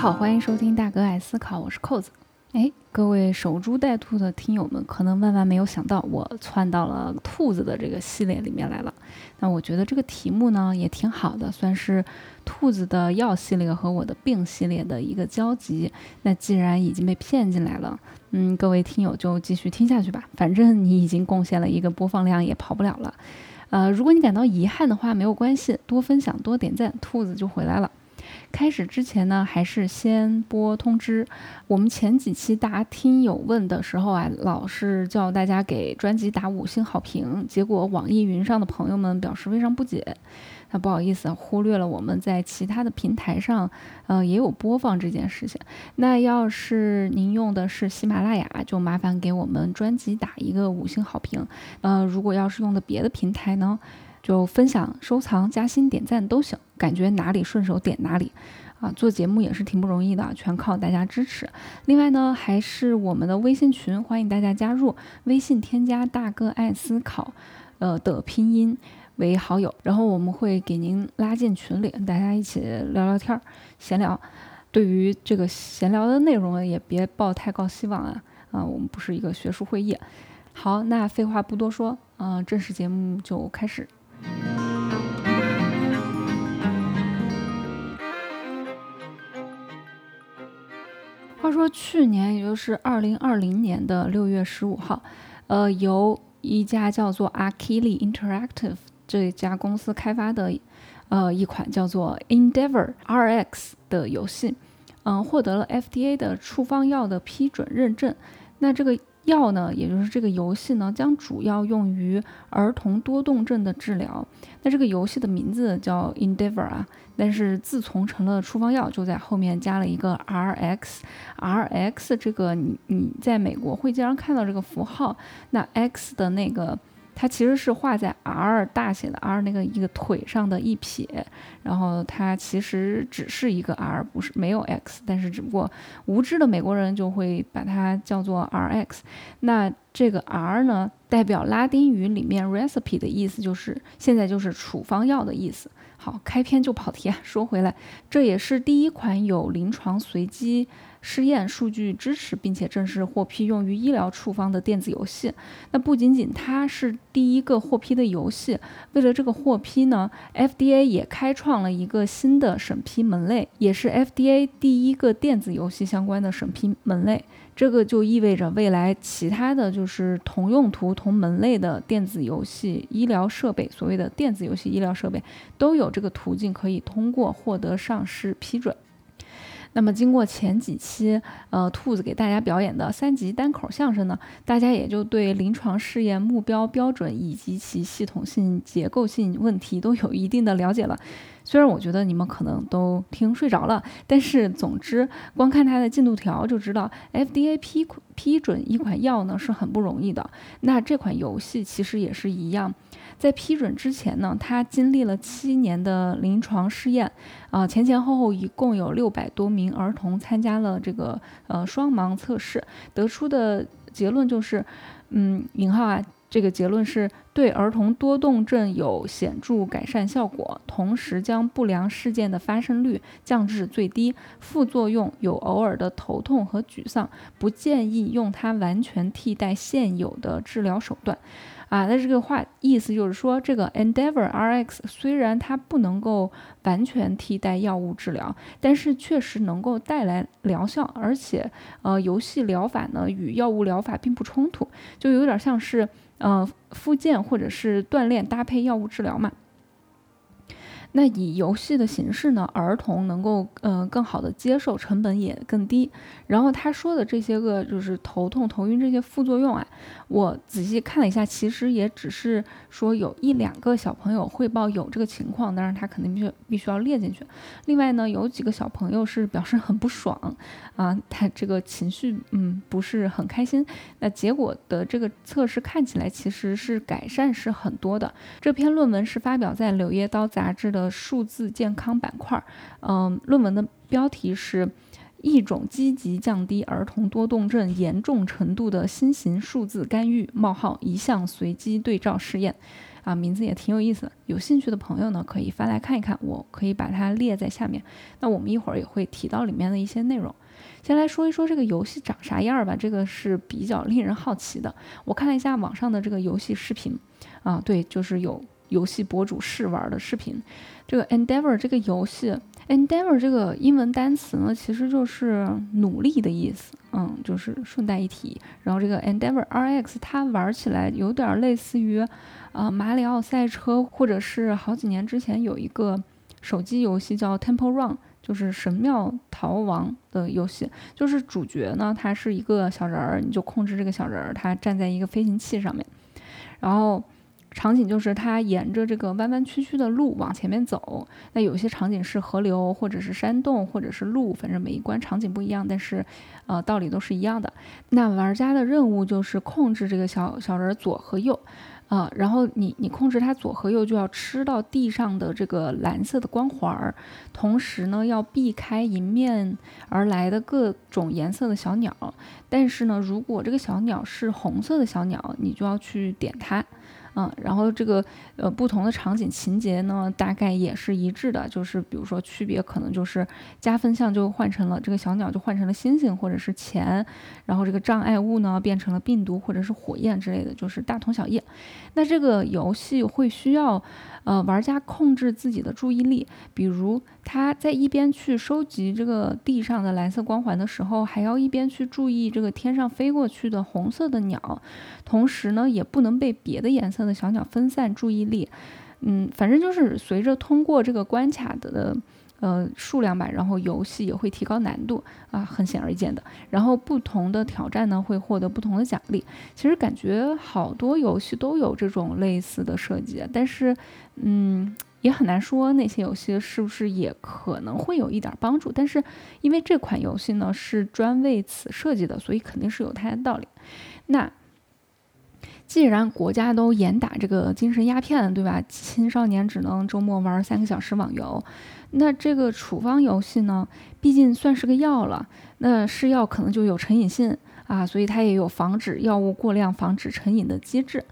好，欢迎收听大哥爱思考，我是扣子。哎，各位守株待兔的听友们，可能万万没有想到，我窜到了兔子的这个系列里面来了。那我觉得这个题目呢也挺好的，算是兔子的药系列和我的病系列的一个交集。那既然已经被骗进来了，嗯，各位听友就继续听下去吧，反正你已经贡献了一个播放量，也跑不了了。呃，如果你感到遗憾的话，没有关系，多分享多点赞，兔子就回来了。开始之前呢，还是先播通知。我们前几期答听友问的时候啊，老是叫大家给专辑打五星好评，结果网易云上的朋友们表示非常不解。那不好意思，忽略了我们在其他的平台上，呃，也有播放这件事情。那要是您用的是喜马拉雅，就麻烦给我们专辑打一个五星好评。呃，如果要是用的别的平台呢？就分享、收藏、加新、点赞都行，感觉哪里顺手点哪里，啊，做节目也是挺不容易的，全靠大家支持。另外呢，还是我们的微信群，欢迎大家加入，微信添加“大哥爱思考”呃的拼音为好友，然后我们会给您拉进群里，大家一起聊聊天儿、闲聊。对于这个闲聊的内容，也别抱太高希望啊，啊，我们不是一个学术会议。好，那废话不多说，嗯，正式节目就开始。话说去年，也就是二零二零年的六月十五号，呃，由一家叫做 Akili Interactive 这家公司开发的，呃，一款叫做 Endeavor RX 的游戏，嗯，获得了 FDA 的处方药的批准认证。那这个。药呢，也就是这个游戏呢，将主要用于儿童多动症的治疗。那这个游戏的名字叫 Endeavor 啊，但是自从成了处方药，就在后面加了一个 RX。RX 这个你你在美国会经常看到这个符号，那 X 的那个。它其实是画在 R 大写的 R 那个一个腿上的一撇，然后它其实只是一个 R，不是没有 X，但是只不过无知的美国人就会把它叫做 RX。那这个 R 呢，代表拉丁语里面 recipe 的意思，就是现在就是处方药的意思。好，开篇就跑题啊，说回来，这也是第一款有临床随机。试验数据支持，并且正式获批用于医疗处方的电子游戏。那不仅仅它是第一个获批的游戏，为了这个获批呢，FDA 也开创了一个新的审批门类，也是 FDA 第一个电子游戏相关的审批门类。这个就意味着未来其他的就是同用途、同门类的电子游戏医疗设备，所谓的电子游戏医疗设备，都有这个途径可以通过获得上市批准。那么，经过前几期呃兔子给大家表演的三集单口相声呢，大家也就对临床试验目标标准以及其系统性、结构性问题都有一定的了解了。虽然我觉得你们可能都听睡着了，但是总之，光看它的进度条就知道，FDA 批批准一款药呢是很不容易的。那这款游戏其实也是一样。在批准之前呢，他经历了七年的临床试验，啊，前前后后一共有六百多名儿童参加了这个呃双盲测试，得出的结论就是，嗯，引号啊，这个结论是对儿童多动症有显著改善效果，同时将不良事件的发生率降至最低，副作用有偶尔的头痛和沮丧，不建议用它完全替代现有的治疗手段。啊，那这个话意思就是说，这个 Endeavor RX 虽然它不能够完全替代药物治疗，但是确实能够带来疗效，而且呃，游戏疗法呢与药物疗法并不冲突，就有点像是呃复健或者是锻炼搭配药物治疗嘛。那以游戏的形式呢，儿童能够嗯更好的接受，成本也更低。然后他说的这些个就是头痛、头晕这些副作用啊，我仔细看了一下，其实也只是说有一两个小朋友汇报有这个情况，但是他肯定必须必须要列进去。另外呢，有几个小朋友是表示很不爽啊，他这个情绪嗯不是很开心。那结果的这个测试看起来其实是改善是很多的。这篇论文是发表在《柳叶刀》杂志的。的数字健康板块，嗯，论文的标题是一种积极降低儿童多动症严重程度的新型数字干预冒号一项随机对照试验。啊，名字也挺有意思的。有兴趣的朋友呢，可以翻来看一看。我可以把它列在下面。那我们一会儿也会提到里面的一些内容。先来说一说这个游戏长啥样吧，这个是比较令人好奇的。我看了一下网上的这个游戏视频，啊，对，就是有游戏博主试玩的视频。这个 Endeavor 这个游戏，Endeavor 这个英文单词呢，其实就是努力的意思。嗯，就是顺带一提。然后这个 Endeavor RX 它玩起来有点类似于。啊，马里奥赛车，或者是好几年之前有一个手机游戏叫 Temple Run，就是神庙逃亡的游戏。就是主角呢，他是一个小人儿，你就控制这个小人儿，他站在一个飞行器上面，然后场景就是他沿着这个弯弯曲曲的路往前面走。那有些场景是河流，或者是山洞，或者是路，反正每一关场景不一样，但是呃道理都是一样的。那玩家的任务就是控制这个小小人左和右。啊，然后你你控制它左和右，就要吃到地上的这个蓝色的光环儿，同时呢要避开迎面而来的各种颜色的小鸟。但是呢，如果这个小鸟是红色的小鸟，你就要去点它。嗯，然后这个呃不同的场景情节呢，大概也是一致的，就是比如说区别可能就是加分项就换成了这个小鸟就换成了星星或者是钱，然后这个障碍物呢变成了病毒或者是火焰之类的，就是大同小异。那这个游戏会需要。呃，玩家控制自己的注意力，比如他在一边去收集这个地上的蓝色光环的时候，还要一边去注意这个天上飞过去的红色的鸟，同时呢，也不能被别的颜色的小鸟分散注意力。嗯，反正就是随着通过这个关卡的。呃，数量吧，然后游戏也会提高难度啊，很显而易见的。然后不同的挑战呢，会获得不同的奖励。其实感觉好多游戏都有这种类似的设计，但是，嗯，也很难说那些游戏是不是也可能会有一点帮助。但是因为这款游戏呢是专为此设计的，所以肯定是有它的道理。那既然国家都严打这个精神鸦片，对吧？青少年只能周末玩三个小时网游。那这个处方游戏呢，毕竟算是个药了，那是药可能就有成瘾性啊，所以它也有防止药物过量、防止成瘾的机制。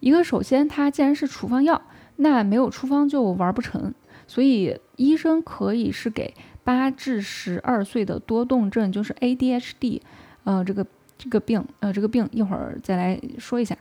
一个首先，它既然是处方药，那没有处方就玩不成，所以医生可以是给八至十二岁的多动症，就是 ADHD，呃，这个这个病，呃，这个病一会儿再来说一下。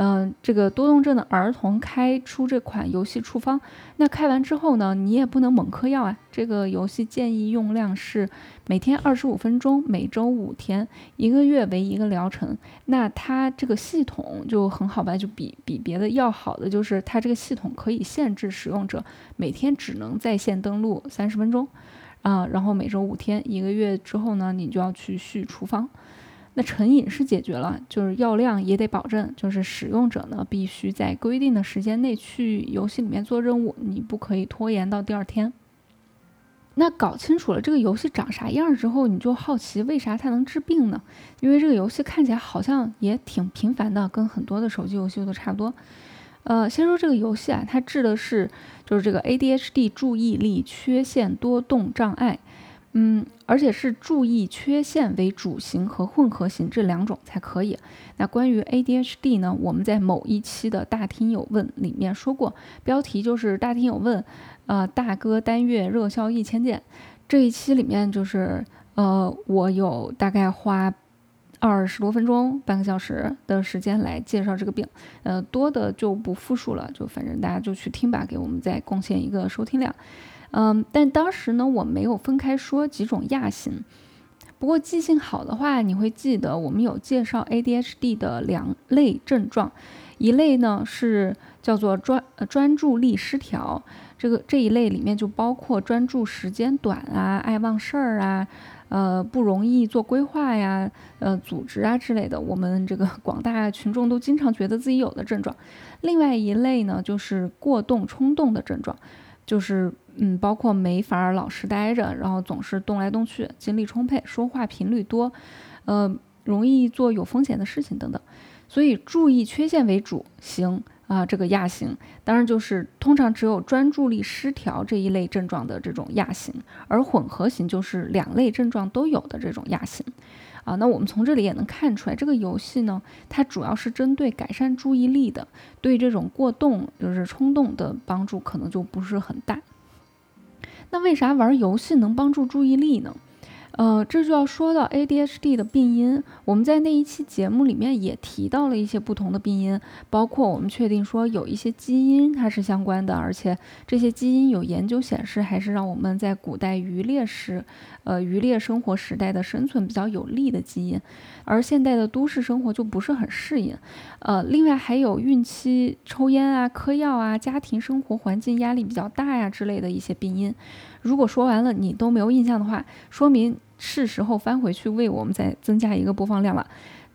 嗯，这个多动症的儿童开出这款游戏处方，那开完之后呢，你也不能猛嗑药啊。这个游戏建议用量是每天二十五分钟，每周五天，一个月为一个疗程。那它这个系统就很好吧，就比比别的药好的就是它这个系统可以限制使用者每天只能在线登录三十分钟，啊，然后每周五天，一个月之后呢，你就要去续处方。那成瘾是解决了，就是药量也得保证，就是使用者呢必须在规定的时间内去游戏里面做任务，你不可以拖延到第二天。那搞清楚了这个游戏长啥样之后，你就好奇为啥它能治病呢？因为这个游戏看起来好像也挺平凡的，跟很多的手机游戏都差不多。呃，先说这个游戏啊，它治的是就是这个 ADHD 注意力缺陷多动障碍。嗯，而且是注意缺陷为主型和混合型这两种才可以。那关于 ADHD 呢？我们在某一期的大厅有问里面说过，标题就是大厅有问，呃，大哥单月热销一千件。这一期里面就是，呃，我有大概花二十多分钟、半个小时的时间来介绍这个病，呃，多的就不复述了，就反正大家就去听吧，给我们再贡献一个收听量。嗯，但当时呢，我没有分开说几种亚型。不过记性好的话，你会记得我们有介绍 ADHD 的两类症状，一类呢是叫做专专注力失调，这个这一类里面就包括专注时间短啊、爱忘事儿啊、呃不容易做规划呀、呃组织啊之类的，我们这个 广大群众都经常觉得自己有的症状。另外一类呢，就是过动冲动的症状，就是。嗯，包括没法老实待着，然后总是动来动去，精力充沛，说话频率多，呃，容易做有风险的事情等等。所以注意缺陷为主型啊，这个亚型当然就是通常只有专注力失调这一类症状的这种亚型，而混合型就是两类症状都有的这种亚型。啊，那我们从这里也能看出来，这个游戏呢，它主要是针对改善注意力的，对这种过动就是冲动的帮助可能就不是很大。那为啥玩游戏能帮助注意力呢？呃，这就要说到 ADHD 的病因。我们在那一期节目里面也提到了一些不同的病因，包括我们确定说有一些基因它是相关的，而且这些基因有研究显示还是让我们在古代渔猎时，呃，渔猎生活时代的生存比较有利的基因，而现代的都市生活就不是很适应。呃，另外还有孕期抽烟啊、嗑药啊、家庭生活环境压力比较大呀之类的一些病因。如果说完了你都没有印象的话，说明。是时候翻回去为我们再增加一个播放量了。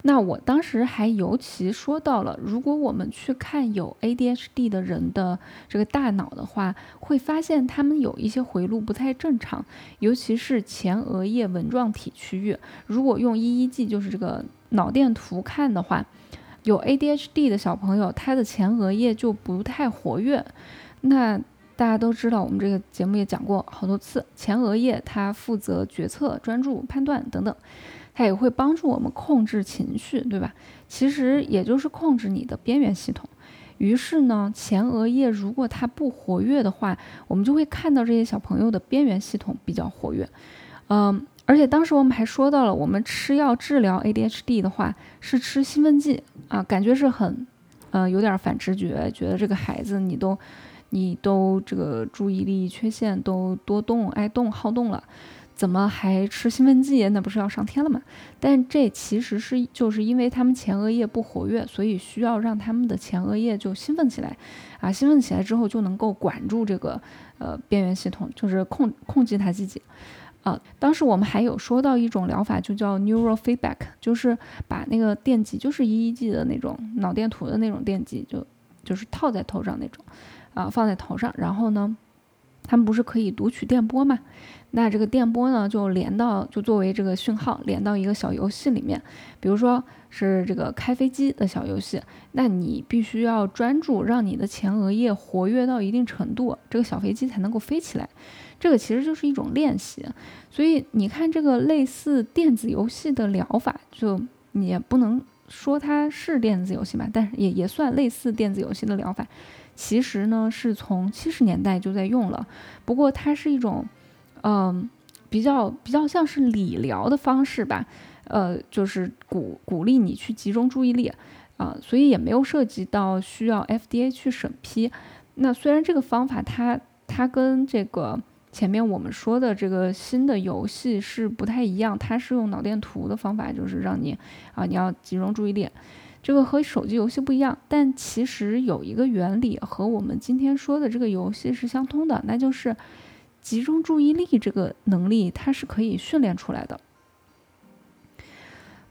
那我当时还尤其说到了，如果我们去看有 ADHD 的人的这个大脑的话，会发现他们有一些回路不太正常，尤其是前额叶纹状体区域。如果用 EEG 就是这个脑电图看的话，有 ADHD 的小朋友他的前额叶就不太活跃。那大家都知道，我们这个节目也讲过好多次，前额叶它负责决策、专注、判断等等，它也会帮助我们控制情绪，对吧？其实也就是控制你的边缘系统。于是呢，前额叶如果它不活跃的话，我们就会看到这些小朋友的边缘系统比较活跃。嗯，而且当时我们还说到了，我们吃药治疗 ADHD 的话是吃兴奋剂啊，感觉是很，呃，有点反直觉，觉得这个孩子你都。你都这个注意力缺陷都多动、爱动、好动了，怎么还吃兴奋剂？那不是要上天了吗？但这其实是就是因为他们前额叶不活跃，所以需要让他们的前额叶就兴奋起来，啊，兴奋起来之后就能够管住这个呃边缘系统，就是控控制他自己。啊，当时我们还有说到一种疗法，就叫 neural feedback，就是把那个电极，就是 EEG 的那种脑电图的那种电极，就就是套在头上那种。啊，放在头上，然后呢，他们不是可以读取电波吗？那这个电波呢，就连到，就作为这个讯号连到一个小游戏里面，比如说是这个开飞机的小游戏，那你必须要专注，让你的前额叶活跃到一定程度，这个小飞机才能够飞起来。这个其实就是一种练习，所以你看这个类似电子游戏的疗法，就你也不能说它是电子游戏吧，但是也也算类似电子游戏的疗法。其实呢，是从七十年代就在用了，不过它是一种，嗯，比较比较像是理疗的方式吧，呃，就是鼓鼓励你去集中注意力，啊，所以也没有涉及到需要 FDA 去审批。那虽然这个方法它它跟这个前面我们说的这个新的游戏是不太一样，它是用脑电图的方法，就是让你啊你要集中注意力。这个和手机游戏不一样，但其实有一个原理和我们今天说的这个游戏是相通的，那就是集中注意力这个能力，它是可以训练出来的。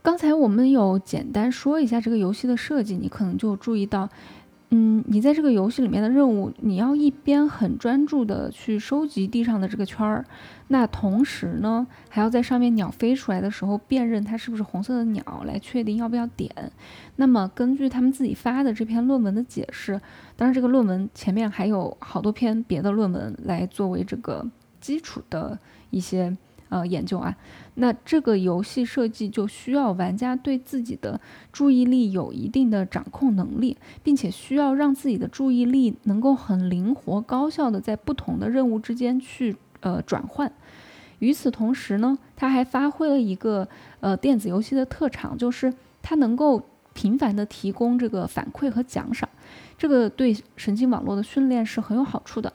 刚才我们有简单说一下这个游戏的设计，你可能就注意到。嗯，你在这个游戏里面的任务，你要一边很专注的去收集地上的这个圈儿，那同时呢，还要在上面鸟飞出来的时候辨认它是不是红色的鸟，来确定要不要点。那么根据他们自己发的这篇论文的解释，当然这个论文前面还有好多篇别的论文来作为这个基础的一些。呃，研究啊，那这个游戏设计就需要玩家对自己的注意力有一定的掌控能力，并且需要让自己的注意力能够很灵活、高效的在不同的任务之间去呃转换。与此同时呢，它还发挥了一个呃电子游戏的特长，就是它能够频繁的提供这个反馈和奖赏，这个对神经网络的训练是很有好处的。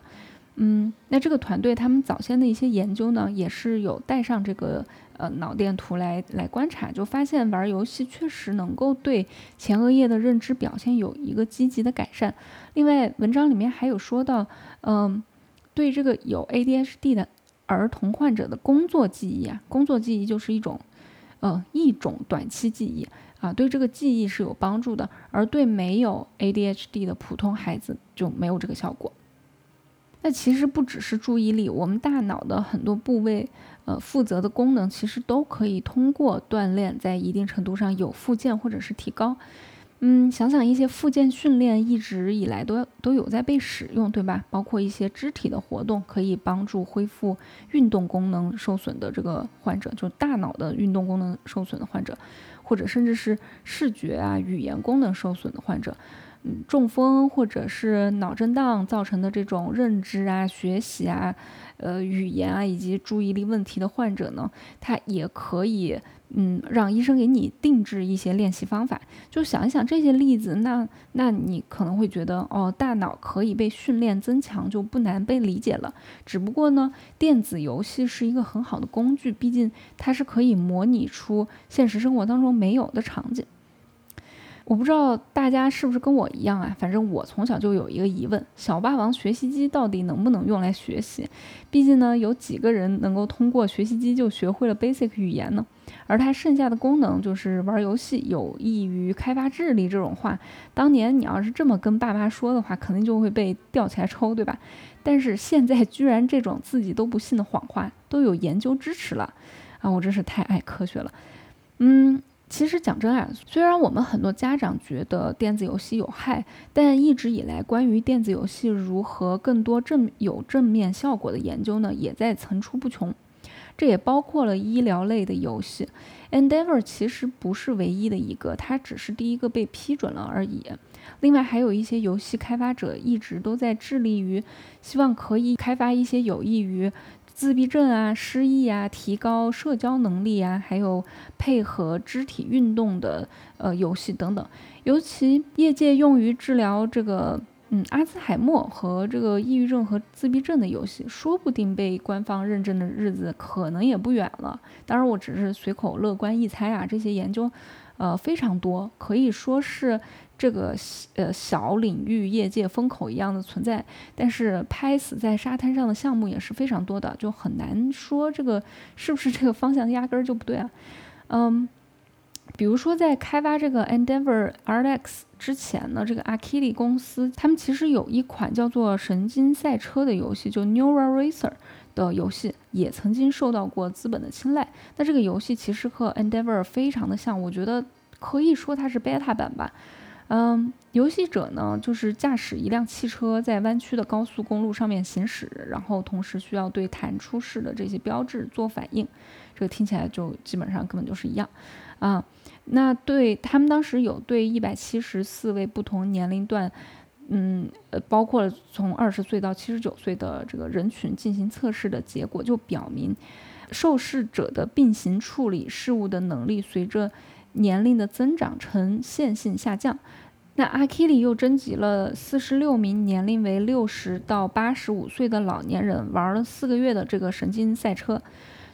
嗯，那这个团队他们早先的一些研究呢，也是有带上这个呃脑电图来来观察，就发现玩游戏确实能够对前额叶的认知表现有一个积极的改善。另外，文章里面还有说到，嗯，对这个有 ADHD 的儿童患者的工作记忆啊，工作记忆就是一种，呃，一种短期记忆啊，对这个记忆是有帮助的，而对没有 ADHD 的普通孩子就没有这个效果。那其实不只是注意力，我们大脑的很多部位，呃，负责的功能其实都可以通过锻炼，在一定程度上有附件或者是提高。嗯，想想一些附件训练一直以来都都有在被使用，对吧？包括一些肢体的活动可以帮助恢复运动功能受损的这个患者，就大脑的运动功能受损的患者，或者甚至是视觉啊、语言功能受损的患者。嗯，中风或者是脑震荡造成的这种认知啊、学习啊、呃语言啊以及注意力问题的患者呢，他也可以嗯让医生给你定制一些练习方法。就想一想这些例子，那那你可能会觉得哦，大脑可以被训练增强就不难被理解了。只不过呢，电子游戏是一个很好的工具，毕竟它是可以模拟出现实生活当中没有的场景。我不知道大家是不是跟我一样啊？反正我从小就有一个疑问：小霸王学习机到底能不能用来学习？毕竟呢，有几个人能够通过学习机就学会了 basic 语言呢？而它剩下的功能就是玩游戏，有益于开发智力这种话，当年你要是这么跟爸妈说的话，肯定就会被吊起来抽，对吧？但是现在居然这种自己都不信的谎话都有研究支持了，啊，我真是太爱科学了，嗯。其实讲真啊，虽然我们很多家长觉得电子游戏有害，但一直以来关于电子游戏如何更多正有正面效果的研究呢，也在层出不穷。这也包括了医疗类的游戏。Endeavor 其实不是唯一的一个，它只是第一个被批准了而已。另外还有一些游戏开发者一直都在致力于，希望可以开发一些有益于。自闭症啊，失忆啊，提高社交能力啊，还有配合肢体运动的呃游戏等等，尤其业界用于治疗这个嗯阿兹海默和这个抑郁症和自闭症的游戏，说不定被官方认证的日子可能也不远了。当然，我只是随口乐观一猜啊，这些研究呃非常多，可以说是。这个呃小领域业界风口一样的存在，但是拍死在沙滩上的项目也是非常多的，就很难说这个是不是这个方向压根儿就不对啊。嗯，比如说在开发这个 Endeavor RX 之前呢，这个 Akili 公司他们其实有一款叫做神经赛车的游戏，就 Neural Racer 的游戏，也曾经受到过资本的青睐。那这个游戏其实和 Endeavor 非常的像，我觉得可以说它是 beta 版吧。嗯，游戏者呢，就是驾驶一辆汽车在弯曲的高速公路上面行驶，然后同时需要对弹出式的这些标志做反应。这个听起来就基本上根本就是一样啊。那对他们当时有对一百七十四位不同年龄段，嗯，呃，包括了从二十岁到七十九岁的这个人群进行测试的结果，就表明受试者的并行处理事物的能力随着。年龄的增长呈线性下降。那阿基里又征集了四十六名年龄为六十到八十五岁的老年人，玩了四个月的这个神经赛车，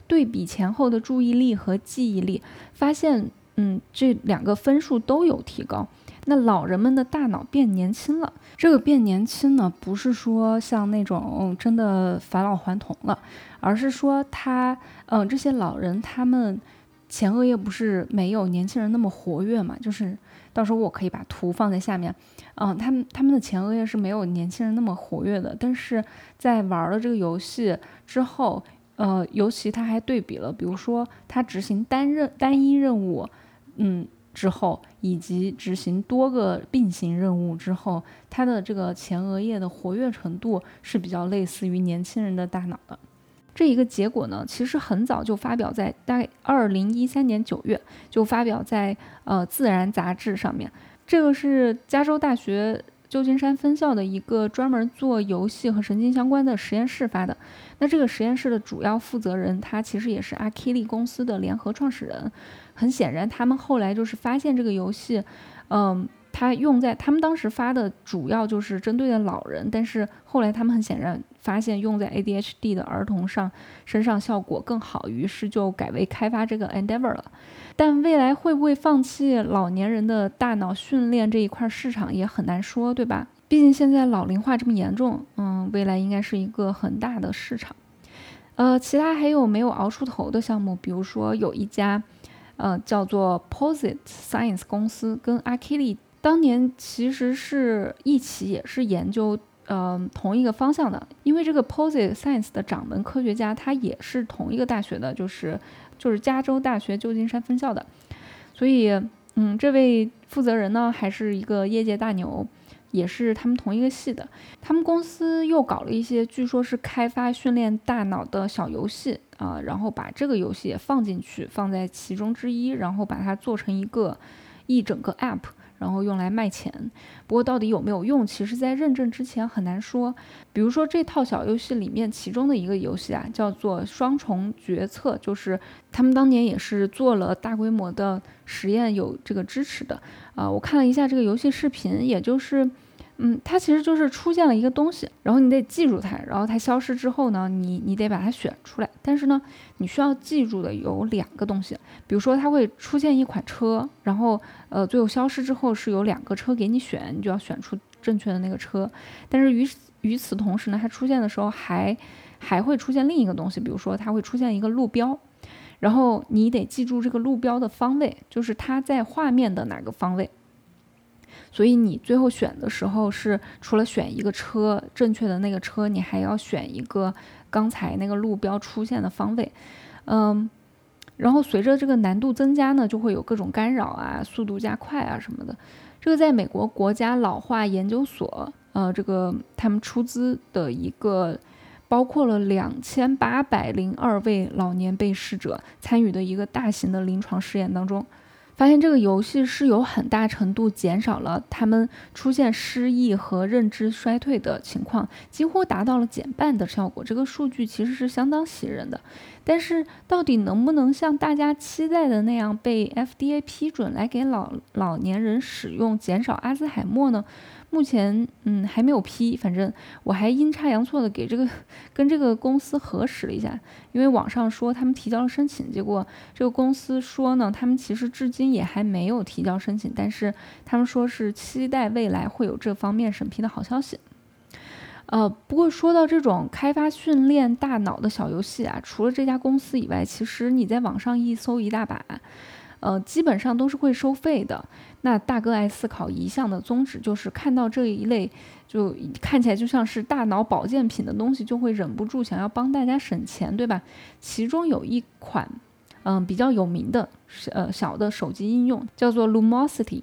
对比前后的注意力和记忆力，发现，嗯，这两个分数都有提高。那老人们的大脑变年轻了。这个变年轻呢，不是说像那种真的返老还童了，而是说他，嗯，这些老人他们。前额叶不是没有年轻人那么活跃嘛？就是到时候我可以把图放在下面，嗯，他们他们的前额叶是没有年轻人那么活跃的。但是在玩了这个游戏之后，呃，尤其他还对比了，比如说他执行单任单一任务，嗯，之后以及执行多个并行任务之后，他的这个前额叶的活跃程度是比较类似于年轻人的大脑的。这一个结果呢，其实很早就发表在大概二零一三年九月就发表在呃《自然》杂志上面。这个是加州大学旧金山分校的一个专门做游戏和神经相关的实验室发的。那这个实验室的主要负责人，他其实也是阿基利公司的联合创始人。很显然，他们后来就是发现这个游戏，嗯。它用在他们当时发的主要就是针对的老人，但是后来他们很显然发现用在 ADHD 的儿童上身上效果更好，于是就改为开发这个 Endeavor 了。但未来会不会放弃老年人的大脑训练这一块市场也很难说，对吧？毕竟现在老龄化这么严重，嗯，未来应该是一个很大的市场。呃，其他还有没有熬出头的项目？比如说有一家，呃，叫做 Posit Science 公司跟 Akili。当年其实是一起也是研究呃同一个方向的，因为这个 Posit Science 的掌门科学家他也是同一个大学的，就是就是加州大学旧金山分校的，所以嗯，这位负责人呢，还是一个业界大牛，也是他们同一个系的。他们公司又搞了一些，据说是开发训练大脑的小游戏啊，然后把这个游戏也放进去，放在其中之一，然后把它做成一个一整个 app。然后用来卖钱，不过到底有没有用，其实在认证之前很难说。比如说这套小游戏里面，其中的一个游戏啊，叫做双重决策，就是他们当年也是做了大规模的实验，有这个支持的。啊，我看了一下这个游戏视频，也就是。嗯，它其实就是出现了一个东西，然后你得记住它，然后它消失之后呢，你你得把它选出来。但是呢，你需要记住的有两个东西，比如说它会出现一款车，然后呃最后消失之后是有两个车给你选，你就要选出正确的那个车。但是与与此同时呢，它出现的时候还还会出现另一个东西，比如说它会出现一个路标，然后你得记住这个路标的方位，就是它在画面的哪个方位。所以你最后选的时候是除了选一个车正确的那个车，你还要选一个刚才那个路标出现的方位，嗯，然后随着这个难度增加呢，就会有各种干扰啊，速度加快啊什么的。这个在美国国家老化研究所，呃，这个他们出资的一个包括了两千八百零二位老年被试者参与的一个大型的临床试验当中。发现这个游戏是有很大程度减少了他们出现失忆和认知衰退的情况，几乎达到了减半的效果。这个数据其实是相当喜人的，但是到底能不能像大家期待的那样被 FDA 批准来给老老年人使用，减少阿兹海默呢？目前，嗯，还没有批。反正我还阴差阳错的给这个跟这个公司核实了一下，因为网上说他们提交了申请，结果这个公司说呢，他们其实至今也还没有提交申请，但是他们说是期待未来会有这方面审批的好消息。呃，不过说到这种开发训练大脑的小游戏啊，除了这家公司以外，其实你在网上一搜一大把。呃，基本上都是会收费的。那大哥爱思考一项的宗旨就是看到这一类就看起来就像是大脑保健品的东西，就会忍不住想要帮大家省钱，对吧？其中有一款，嗯，比较有名的，呃，小的手机应用叫做 Lumosity。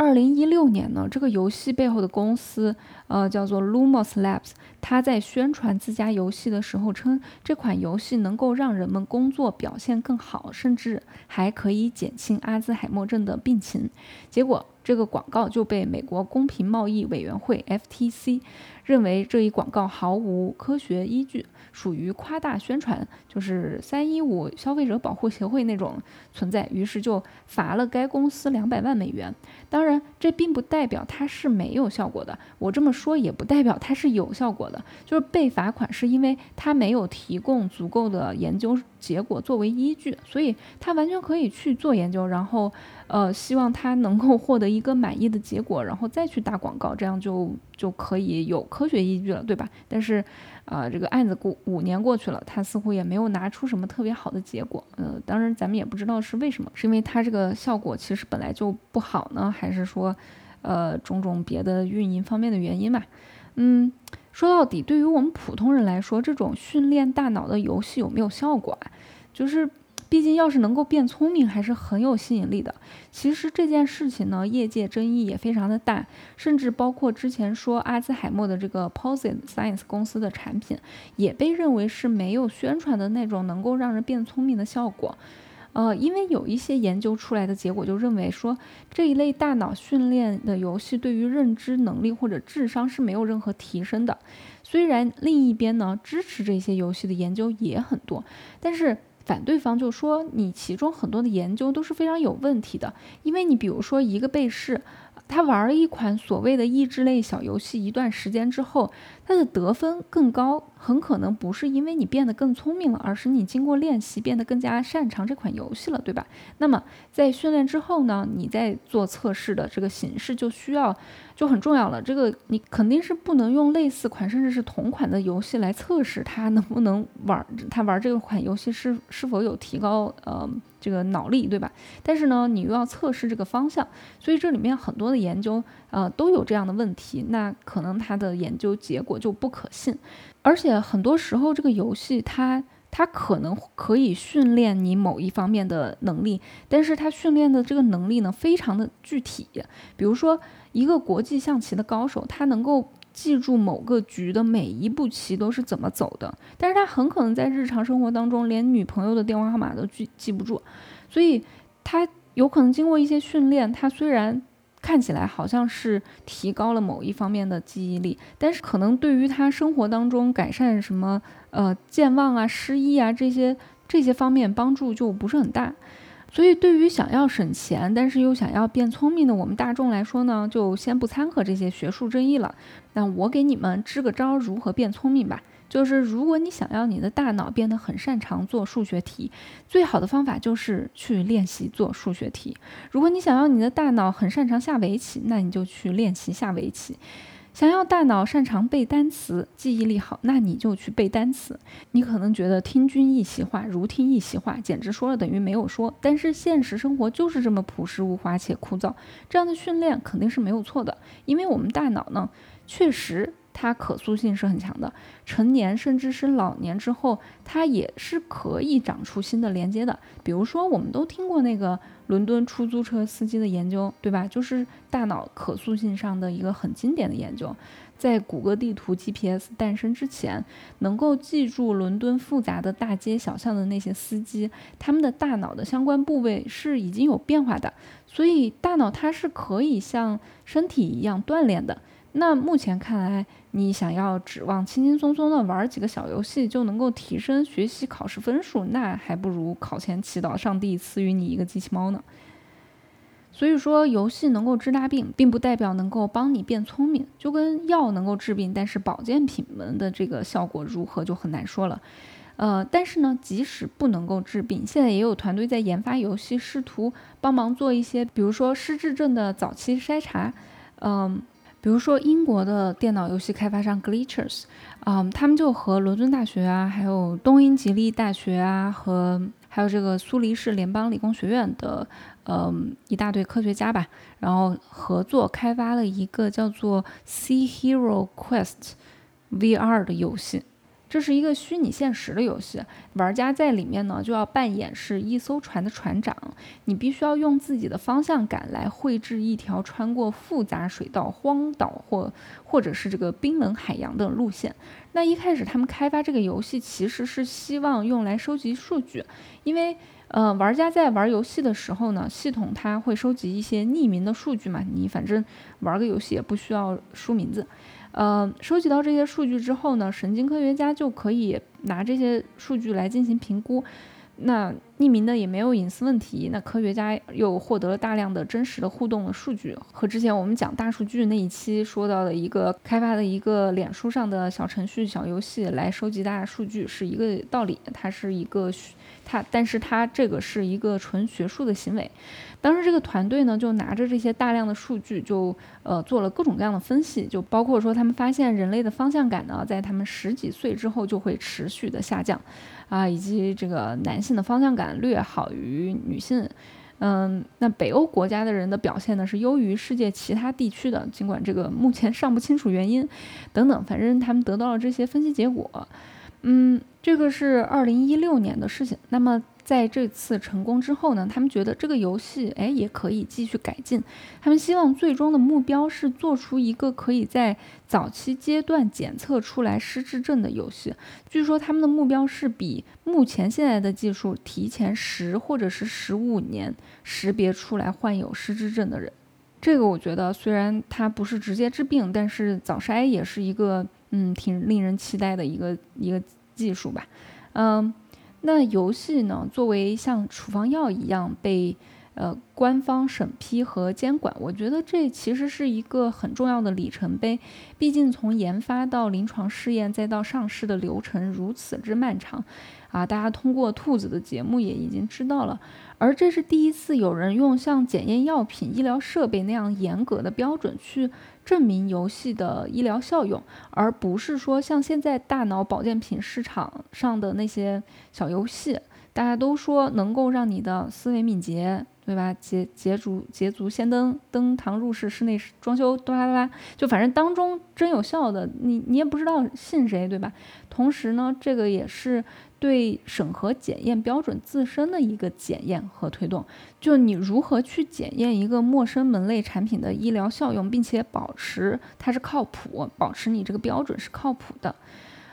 二零一六年呢，这个游戏背后的公司，呃，叫做 Lumos Labs。他在宣传自家游戏的时候称，这款游戏能够让人们工作表现更好，甚至还可以减轻阿兹海默症的病情。结果，这个广告就被美国公平贸易委员会 （FTC） 认为这一广告毫无科学依据。属于夸大宣传，就是三一五消费者保护协会那种存在，于是就罚了该公司两百万美元。当然，这并不代表它是没有效果的。我这么说也不代表它是有效果的，就是被罚款是因为它没有提供足够的研究结果作为依据，所以它完全可以去做研究，然后呃，希望它能够获得一个满意的结果，然后再去打广告，这样就就可以有科学依据了，对吧？但是。啊，这个案子过五年过去了，他似乎也没有拿出什么特别好的结果。呃，当然咱们也不知道是为什么，是因为他这个效果其实本来就不好呢，还是说，呃，种种别的运营方面的原因吧？嗯，说到底，对于我们普通人来说，这种训练大脑的游戏有没有效果啊？就是。毕竟，要是能够变聪明，还是很有吸引力的。其实这件事情呢，业界争议也非常的大，甚至包括之前说阿兹海默的这个 Posit Science 公司的产品，也被认为是没有宣传的那种能够让人变聪明的效果。呃，因为有一些研究出来的结果就认为说，这一类大脑训练的游戏对于认知能力或者智商是没有任何提升的。虽然另一边呢，支持这些游戏的研究也很多，但是。反对方就说，你其中很多的研究都是非常有问题的，因为你比如说一个被试。他玩了一款所谓的益智类小游戏，一段时间之后，他的得分更高，很可能不是因为你变得更聪明了，而是你经过练习变得更加擅长这款游戏了，对吧？那么在训练之后呢，你在做测试的这个形式就需要就很重要了。这个你肯定是不能用类似款甚至是同款的游戏来测试它能不能玩，它玩这个款游戏是是否有提高呃。这个脑力对吧？但是呢，你又要测试这个方向，所以这里面很多的研究，呃，都有这样的问题。那可能它的研究结果就不可信，而且很多时候这个游戏它它可能可以训练你某一方面的能力，但是它训练的这个能力呢，非常的具体。比如说，一个国际象棋的高手，他能够记住某个局的每一步棋都是怎么走的，但是他很可能在日常生活当中连女朋友的电话号码都记记不住，所以他有可能经过一些训练，他虽然。看起来好像是提高了某一方面的记忆力，但是可能对于他生活当中改善什么呃健忘啊、失忆啊这些这些方面帮助就不是很大。所以对于想要省钱但是又想要变聪明的我们大众来说呢，就先不参考这些学术争议了。那我给你们支个招，如何变聪明吧。就是如果你想要你的大脑变得很擅长做数学题，最好的方法就是去练习做数学题。如果你想要你的大脑很擅长下围棋，那你就去练习下围棋。想要大脑擅长背单词，记忆力好，那你就去背单词。你可能觉得听君一席话，如听一席话，简直说了等于没有说。但是现实生活就是这么朴实无华且枯燥，这样的训练肯定是没有错的，因为我们大脑呢，确实。它可塑性是很强的，成年甚至是老年之后，它也是可以长出新的连接的。比如说，我们都听过那个伦敦出租车司机的研究，对吧？就是大脑可塑性上的一个很经典的研究。在谷歌地图 GPS 诞生之前，能够记住伦敦复杂的大街小巷的那些司机，他们的大脑的相关部位是已经有变化的。所以，大脑它是可以像身体一样锻炼的。那目前看来，你想要指望轻轻松松的玩几个小游戏就能够提升学习考试分数，那还不如考前祈祷上帝赐予你一个机器猫呢。所以说，游戏能够治大病，并不代表能够帮你变聪明，就跟药能够治病，但是保健品们的这个效果如何就很难说了。呃，但是呢，即使不能够治病，现在也有团队在研发游戏，试图帮忙做一些，比如说失智症的早期筛查，嗯。比如说，英国的电脑游戏开发商 Glitchers，嗯，他们就和伦敦大学啊，还有东英吉利大学啊，和还有这个苏黎世联邦理工学院的，嗯，一大堆科学家吧，然后合作开发了一个叫做 Sea Hero Quest VR 的游戏。这是一个虚拟现实的游戏，玩家在里面呢就要扮演是一艘船的船长，你必须要用自己的方向感来绘制一条穿过复杂水道、荒岛或或者是这个冰冷海洋的路线。那一开始他们开发这个游戏其实是希望用来收集数据，因为呃玩家在玩游戏的时候呢，系统它会收集一些匿名的数据嘛，你反正玩个游戏也不需要输名字。呃，收集到这些数据之后呢，神经科学家就可以拿这些数据来进行评估。那匿名的也没有隐私问题，那科学家又获得了大量的真实的互动的数据，和之前我们讲大数据那一期说到的一个开发的一个脸书上的小程序、小游戏来收集大数据是一个道理。它是一个。它，但是它这个是一个纯学术的行为。当时这个团队呢，就拿着这些大量的数据，就呃做了各种各样的分析，就包括说他们发现人类的方向感呢，在他们十几岁之后就会持续的下降，啊，以及这个男性的方向感略好于女性。嗯，那北欧国家的人的表现呢是优于世界其他地区的，尽管这个目前尚不清楚原因，等等，反正他们得到了这些分析结果。嗯，这个是二零一六年的事情。那么在这次成功之后呢，他们觉得这个游戏哎也可以继续改进。他们希望最终的目标是做出一个可以在早期阶段检测出来失智症的游戏。据说他们的目标是比目前现在的技术提前十或者是十五年识别出来患有失智症的人。这个我觉得虽然它不是直接治病，但是早筛也是一个。嗯，挺令人期待的一个一个技术吧。嗯，那游戏呢，作为像处方药一样被呃官方审批和监管，我觉得这其实是一个很重要的里程碑。毕竟从研发到临床试验再到上市的流程如此之漫长。啊，大家通过兔子的节目也已经知道了，而这是第一次有人用像检验药品、医疗设备那样严格的标准去证明游戏的医疗效用，而不是说像现在大脑保健品市场上的那些小游戏，大家都说能够让你的思维敏捷。对吧？捷捷足捷足先登，登堂入室，室内装修，哆啦啦，就反正当中真有效的，你你也不知道信谁，对吧？同时呢，这个也是对审核检验标准自身的一个检验和推动。就你如何去检验一个陌生门类产品的医疗效用，并且保持它是靠谱，保持你这个标准是靠谱的。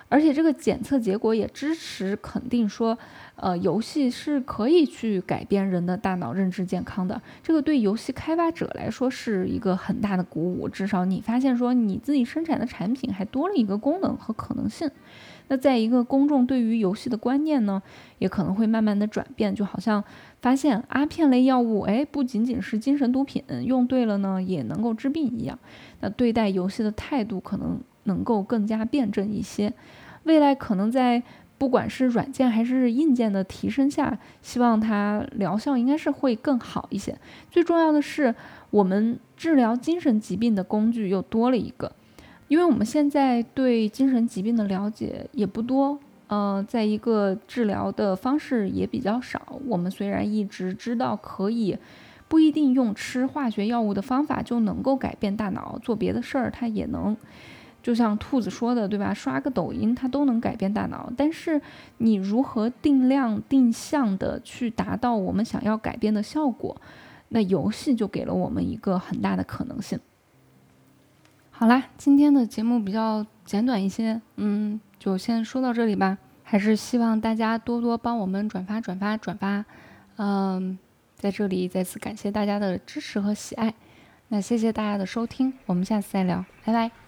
而且这个检测结果也支持肯定说，呃，游戏是可以去改变人的大脑认知健康的。这个对游戏开发者来说是一个很大的鼓舞，至少你发现说你自己生产的产品还多了一个功能和可能性。那在一个公众对于游戏的观念呢，也可能会慢慢的转变，就好像发现阿片类药物，哎，不仅仅是精神毒品，用对了呢也能够治病一样。那对待游戏的态度可能。能够更加辩证一些，未来可能在不管是软件还是硬件的提升下，希望它疗效应该是会更好一些。最重要的是，我们治疗精神疾病的工具又多了一个，因为我们现在对精神疾病的了解也不多，呃，在一个治疗的方式也比较少。我们虽然一直知道可以不一定用吃化学药物的方法就能够改变大脑，做别的事儿它也能。就像兔子说的，对吧？刷个抖音，它都能改变大脑。但是你如何定量定向的去达到我们想要改变的效果？那游戏就给了我们一个很大的可能性。好啦，今天的节目比较简短一些，嗯，就先说到这里吧。还是希望大家多多帮我们转发、转发、转发。嗯，在这里再次感谢大家的支持和喜爱。那谢谢大家的收听，我们下次再聊，拜拜。